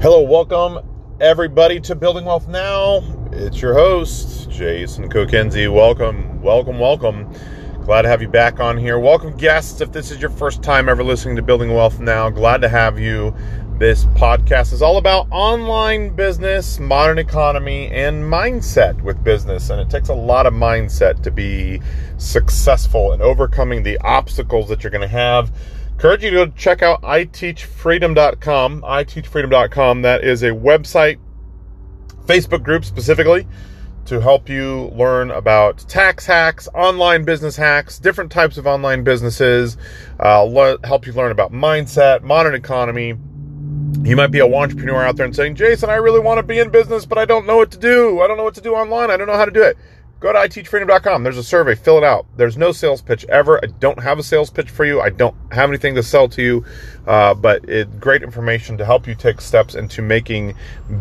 Hello, welcome everybody to Building Wealth Now. It's your host, Jason Kokenzie. Welcome, welcome, welcome. Glad to have you back on here. Welcome, guests. If this is your first time ever listening to Building Wealth Now, glad to have you. This podcast is all about online business, modern economy, and mindset with business. And it takes a lot of mindset to be successful in overcoming the obstacles that you're going to have encourage you to go check out iteachfreedom.com. iteachfreedom.com. That is a website, Facebook group specifically to help you learn about tax hacks, online business hacks, different types of online businesses, uh, le- help you learn about mindset, modern economy. You might be a entrepreneur out there and saying, Jason, I really want to be in business, but I don't know what to do. I don't know what to do online. I don't know how to do it go to iteachfreedom.com. There's a survey, fill it out. There's no sales pitch ever. I don't have a sales pitch for you. I don't have anything to sell to you, uh, but it great information to help you take steps into making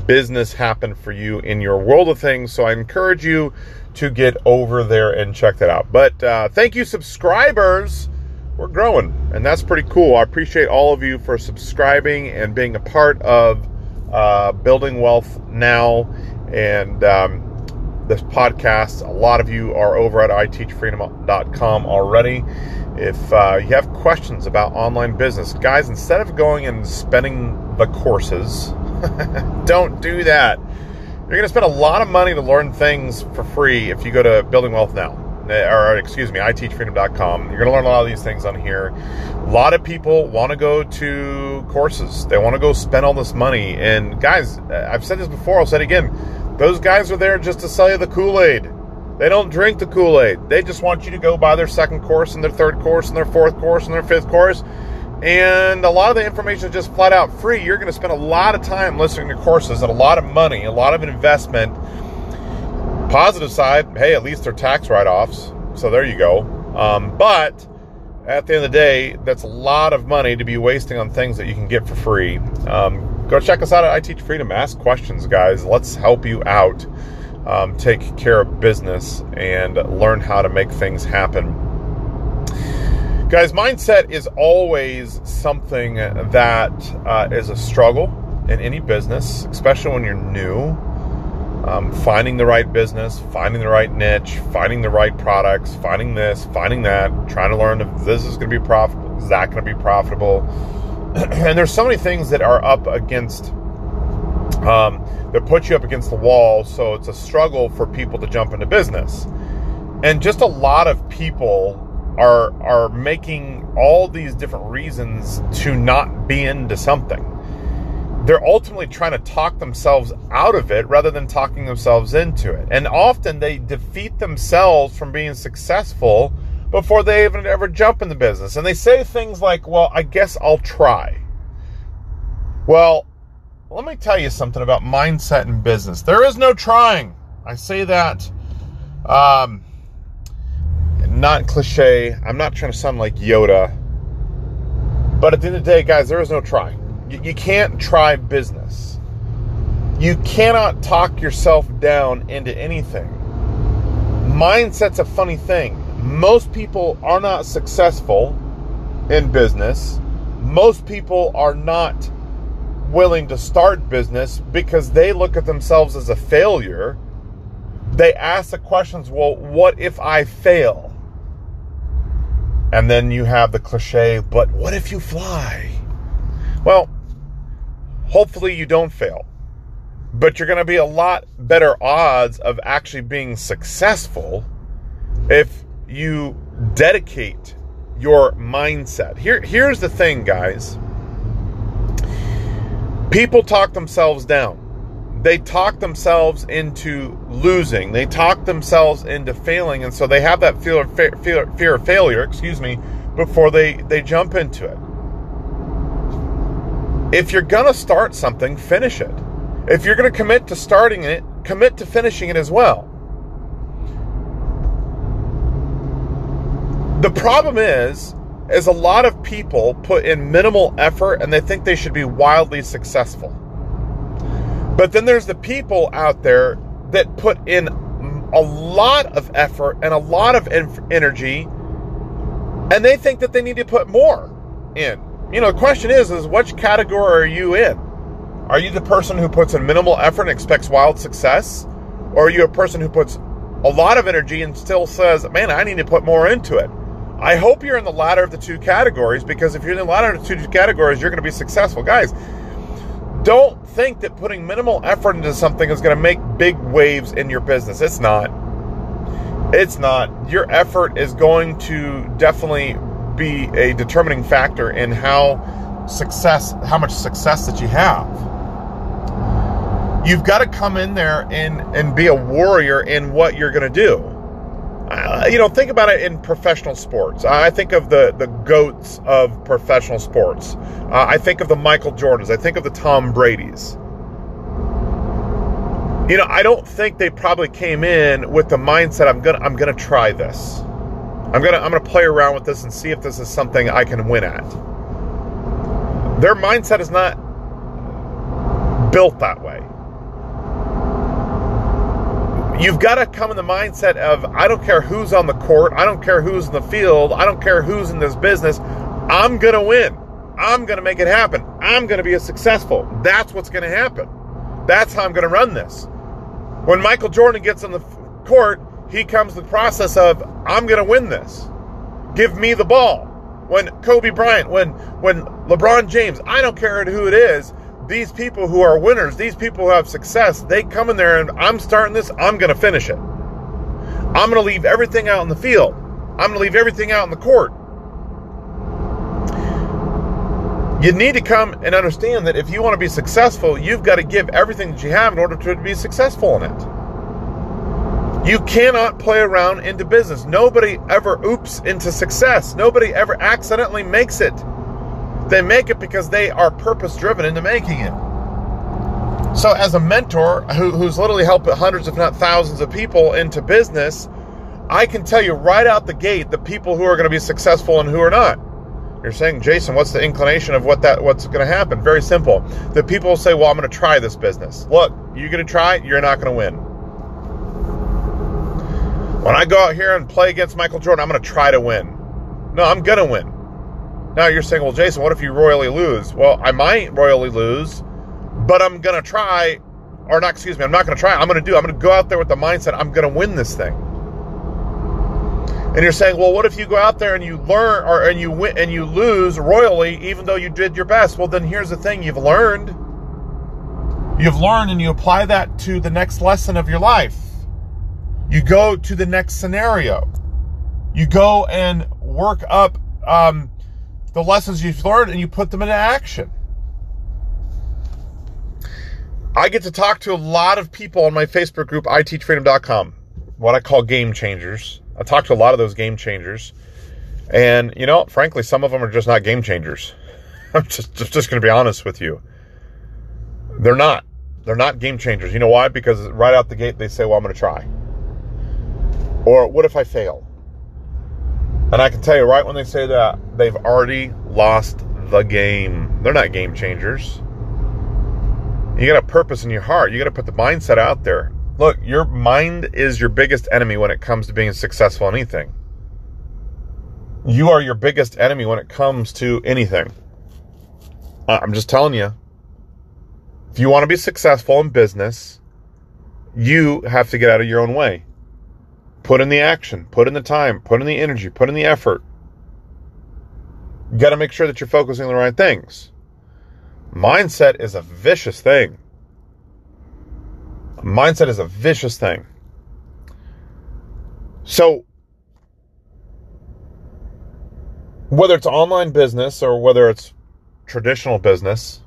business happen for you in your world of things. So I encourage you to get over there and check that out. But uh, thank you, subscribers. We're growing, and that's pretty cool. I appreciate all of you for subscribing and being a part of uh, building wealth now. And um, this podcast. A lot of you are over at iteachfreedom.com already. If uh, you have questions about online business, guys, instead of going and spending the courses, don't do that. You're going to spend a lot of money to learn things for free if you go to Building Wealth Now. Eh, or, excuse me, iteachfreedom.com. You're going to learn a lot of these things on here. A lot of people want to go to courses, they want to go spend all this money. And, guys, I've said this before, I'll say it again those guys are there just to sell you the Kool Aid. They don't drink the Kool Aid. They just want you to go buy their second course and their third course and their fourth course and their fifth course. And a lot of the information is just flat out free. You're going to spend a lot of time listening to courses and a lot of money, a lot of investment. Positive side, hey, at least they're tax write offs. So there you go. Um, but at the end of the day, that's a lot of money to be wasting on things that you can get for free. Um, go check us out at I Teach Freedom. Ask questions, guys. Let's help you out. Um, take care of business and learn how to make things happen. Guys, mindset is always something that uh, is a struggle in any business, especially when you're new. Um, finding the right business, finding the right niche, finding the right products, finding this, finding that, trying to learn if this is going to be profitable, is that going to be profitable and there's so many things that are up against um, that put you up against the wall so it's a struggle for people to jump into business. And just a lot of people are are making all these different reasons to not be into something. They're ultimately trying to talk themselves out of it rather than talking themselves into it. And often they defeat themselves from being successful before they even ever jump in the business. And they say things like, well, I guess I'll try. Well, let me tell you something about mindset in business. There is no trying. I say that um, not cliche. I'm not trying to sound like Yoda. But at the end of the day, guys, there is no trying. You, you can't try business. You cannot talk yourself down into anything. Mindset's a funny thing most people are not successful in business. Most people are not willing to start business because they look at themselves as a failure. They ask the questions, well, what if I fail? And then you have the cliche, but what if you fly? Well, hopefully you don't fail. But you're going to be a lot better odds of actually being successful if you dedicate your mindset. Here, here's the thing, guys. People talk themselves down. They talk themselves into losing. They talk themselves into failing, and so they have that fear of, fear, fear of failure. Excuse me, before they they jump into it. If you're gonna start something, finish it. If you're gonna commit to starting it, commit to finishing it as well. The problem is, is a lot of people put in minimal effort and they think they should be wildly successful. But then there's the people out there that put in a lot of effort and a lot of energy and they think that they need to put more in. You know, the question is is which category are you in? Are you the person who puts in minimal effort and expects wild success? Or are you a person who puts a lot of energy and still says, man, I need to put more into it? I hope you're in the latter of the two categories because if you're in the latter of the two categories, you're going to be successful. Guys, don't think that putting minimal effort into something is going to make big waves in your business. It's not. It's not. Your effort is going to definitely be a determining factor in how success, how much success that you have. You've got to come in there and and be a warrior in what you're going to do. Uh, you know, think about it in professional sports. I think of the the goats of professional sports. Uh, I think of the Michael Jordans. I think of the Tom Brady's. You know, I don't think they probably came in with the mindset I'm gonna I'm gonna try this. I'm gonna I'm gonna play around with this and see if this is something I can win at. Their mindset is not built that way. You've got to come in the mindset of I don't care who's on the court, I don't care who's in the field, I don't care who's in this business. I'm gonna win. I'm gonna make it happen. I'm gonna be a successful. That's what's gonna happen. That's how I'm gonna run this. When Michael Jordan gets on the court, he comes to the process of I'm going to win this. Give me the ball. When Kobe Bryant, when when LeBron James, I don't care who it is, these people who are winners, these people who have success, they come in there and I'm starting this, I'm going to finish it. I'm going to leave everything out in the field. I'm going to leave everything out in the court. You need to come and understand that if you want to be successful, you've got to give everything that you have in order to be successful in it. You cannot play around into business. Nobody ever oops into success. Nobody ever accidentally makes it. They make it because they are purpose driven into making it. So, as a mentor who, who's literally helped hundreds, if not thousands, of people into business, I can tell you right out the gate the people who are going to be successful and who are not. You're saying, Jason, what's the inclination of what that what's going to happen? Very simple. The people say, "Well, I'm going to try this business." Look, you're going to try, it. you're not going to win. When I go out here and play against Michael Jordan, I'm going to try to win. No, I'm going to win. Now you're saying, "Well, Jason, what if you royally lose?" Well, I might royally lose, but I'm going to try or not, excuse me, I'm not going to try. I'm going to do. I'm going to go out there with the mindset I'm going to win this thing. And you're saying, well, what if you go out there and you learn or and you win and you lose royally even though you did your best? Well, then here's the thing, you've learned. You've learned and you apply that to the next lesson of your life. You go to the next scenario. You go and work up um, the lessons you've learned and you put them into action. I get to talk to a lot of people on my Facebook group, iteachfreedom.com, what I call game changers. I talk to a lot of those game changers, and you know, frankly, some of them are just not game changers. I'm just just, just going to be honest with you. They're not. They're not game changers. You know why? Because right out the gate they say, "Well, I'm going to try." Or what if I fail? And I can tell you right when they say that, they've already lost the game. They're not game changers. You got a purpose in your heart. You got to put the mindset out there. Look, your mind is your biggest enemy when it comes to being successful in anything. You are your biggest enemy when it comes to anything. I'm just telling you. If you want to be successful in business, you have to get out of your own way. Put in the action, put in the time, put in the energy, put in the effort. You got to make sure that you're focusing on the right things. Mindset is a vicious thing. Mindset is a vicious thing. So, whether it's online business or whether it's traditional business,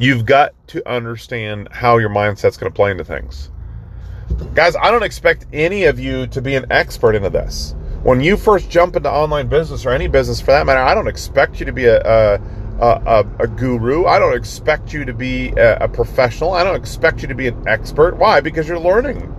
you've got to understand how your mindset's going to play into things. Guys, I don't expect any of you to be an expert into this. When you first jump into online business or any business for that matter, I don't expect you to be a, a a, a, guru. I don't expect you to be a, a professional. I don't expect you to be an expert. Why? Because you're learning.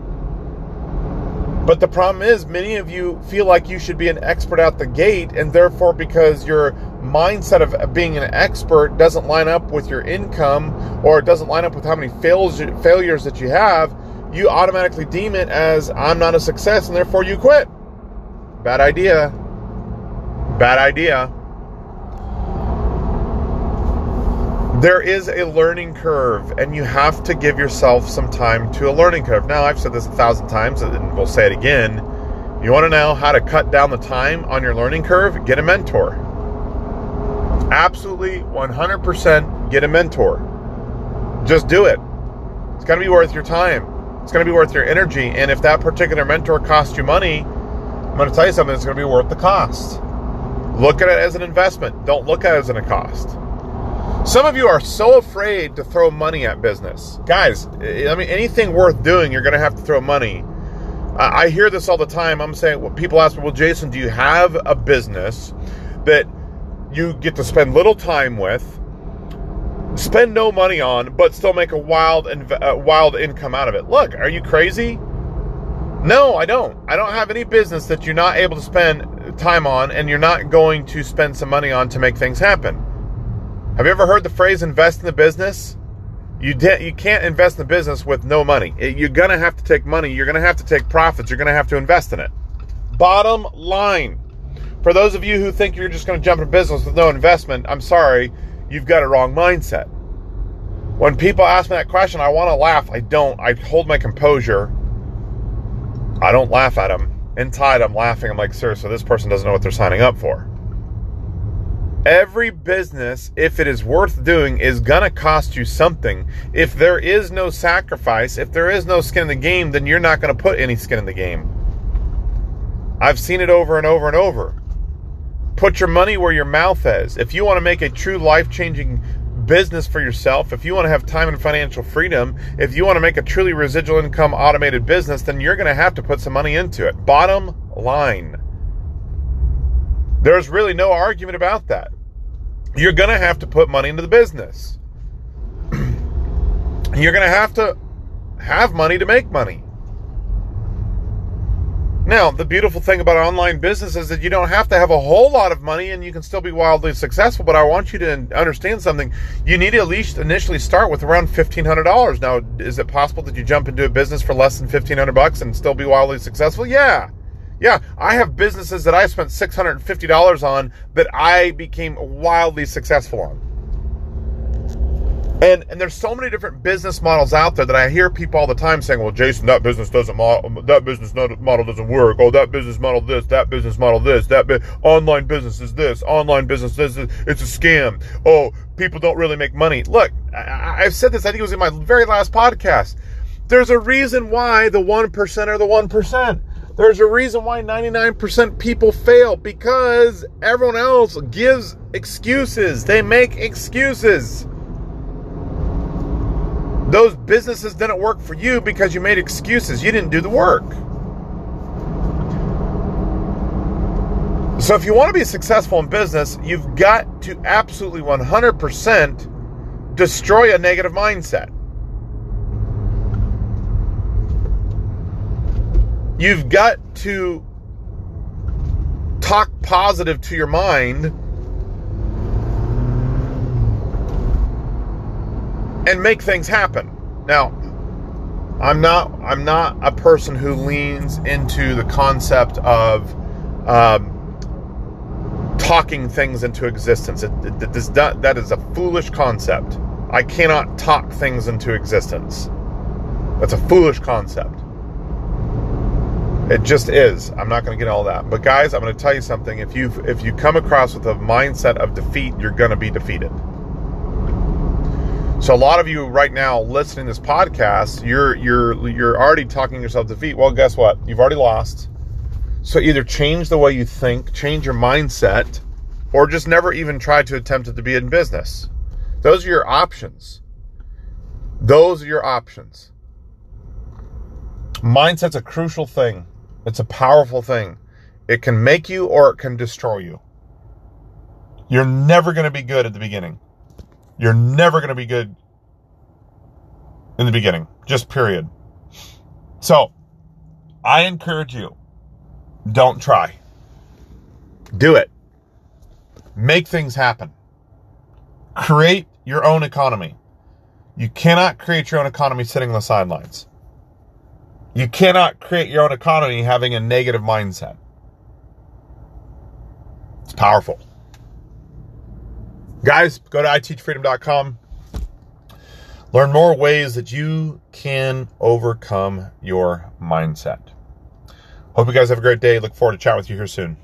But the problem is, many of you feel like you should be an expert out the gate, and therefore, because your mindset of being an expert doesn't line up with your income or it doesn't line up with how many fails, failures that you have, you automatically deem it as I'm not a success, and therefore you quit. Bad idea. Bad idea. there is a learning curve, and you have to give yourself some time to a learning curve. Now, I've said this a thousand times, and we'll say it again. You want to know how to cut down the time on your learning curve? Get a mentor. Absolutely 100% get a mentor. Just do it. It's to be worth your time. It's going to be worth your energy. And if that particular mentor costs you money, I'm going to tell you something that's going to be worth the cost. Look at it as an investment. Don't look at it as a cost. Some of you are so afraid to throw money at business. Guys, I mean, anything worth doing, you're going to have to throw money. I hear this all the time. I'm saying, well, people ask me, well, Jason, do you have a business that you get to spend little time with, spend no money on, but still make a wild and uh, wild income out of it? Look, are you crazy? No, I don't. I don't have any business that you're not able to spend time on and you're not going to spend some money on to make things happen. Have you ever heard the phrase invest in the business? You de- you can't invest in the business with no money. You're going to have to take money, you're to have to take profits, you're to have to invest in it. Bottom line. For those of you who think you're just to jump in business with no investment, I'm sorry, you've got a wrong mindset. When people ask me that question, I want to laugh. I don't. I hold my composure I don't laugh at them. Inside, I'm laughing. I'm like, sir, so this person doesn't know what they're signing up for. Every business, if it is worth doing, is going to cost you something. If there is no sacrifice, if there is no skin in the game, then you're not going to put any skin in the game. I've seen it over and over and over. Put your money where your mouth is. If you want to make a true life changing business for yourself, if you want to have time and financial freedom, if you want to make a truly residual income automated business, then you're going to have to put some money into it. Bottom line. There's really no argument about that. You're going to have to put money into the business. you're going to have to have money to make money. Now, the beautiful thing about online business is that you don't have to have a whole lot of money and you can still be wildly successful. But I want you to understand something. You need to at least initially start with around $1,500. Now, is it possible that you jump into a business for less than 1500 bucks and still be wildly successful? Yeah. Yeah, I have businesses that I spent $650 on that I became wildly successful on. And and there's so many different business models out there that I hear people all the time saying, "Well, Jason, that business doesn't model, that business model doesn't work. Oh, that business model this, that business model this, that bi- online business is this, online business this, it's a scam. Oh, people don't really make money." Look, I, I've said this. I think it was in my very last podcast. There's a reason why the one percent are the one percent. There's a reason why 99% people fail because everyone else gives excuses. They make excuses. Those businesses didn't work for you because you made excuses. You didn't do the work. So, if you want to be successful in business, you've got to absolutely 100% destroy a negative mindset. You've got to talk positive to your mind and make things happen. Now, I'm not I'm not a person who leans into the concept of um, talking things into existence. It, it, it does that is a foolish concept. I cannot talk things into existence. That's a foolish concept. It just is. I'm not going to get all that. But guys, I'm going to tell you something. If you if you come across with a mindset of defeat, you're going to be defeated. So a lot of you right now listening to this podcast, you're you're you're already talking yourself to defeat. Well, guess what? You've already lost. So either change the way you think, change your mindset, or just never even try to attempt it to be in business. Those are your options. Those are your options. Mindset's a crucial thing. It's a powerful thing. It can make you or it can destroy you. You're never going to be good at the beginning. You're never going to be good in the beginning, just period. So, I encourage you don't try. Do it. Make things happen. Create your own economy. You cannot create your own economy sitting on the sidelines. You cannot create your own economy having a negative mindset. It's powerful. Guys, go to iteachfreedom.com. Learn more ways that you can overcome your mindset. Hope you guys have a great day. Look forward to chatting with you here soon.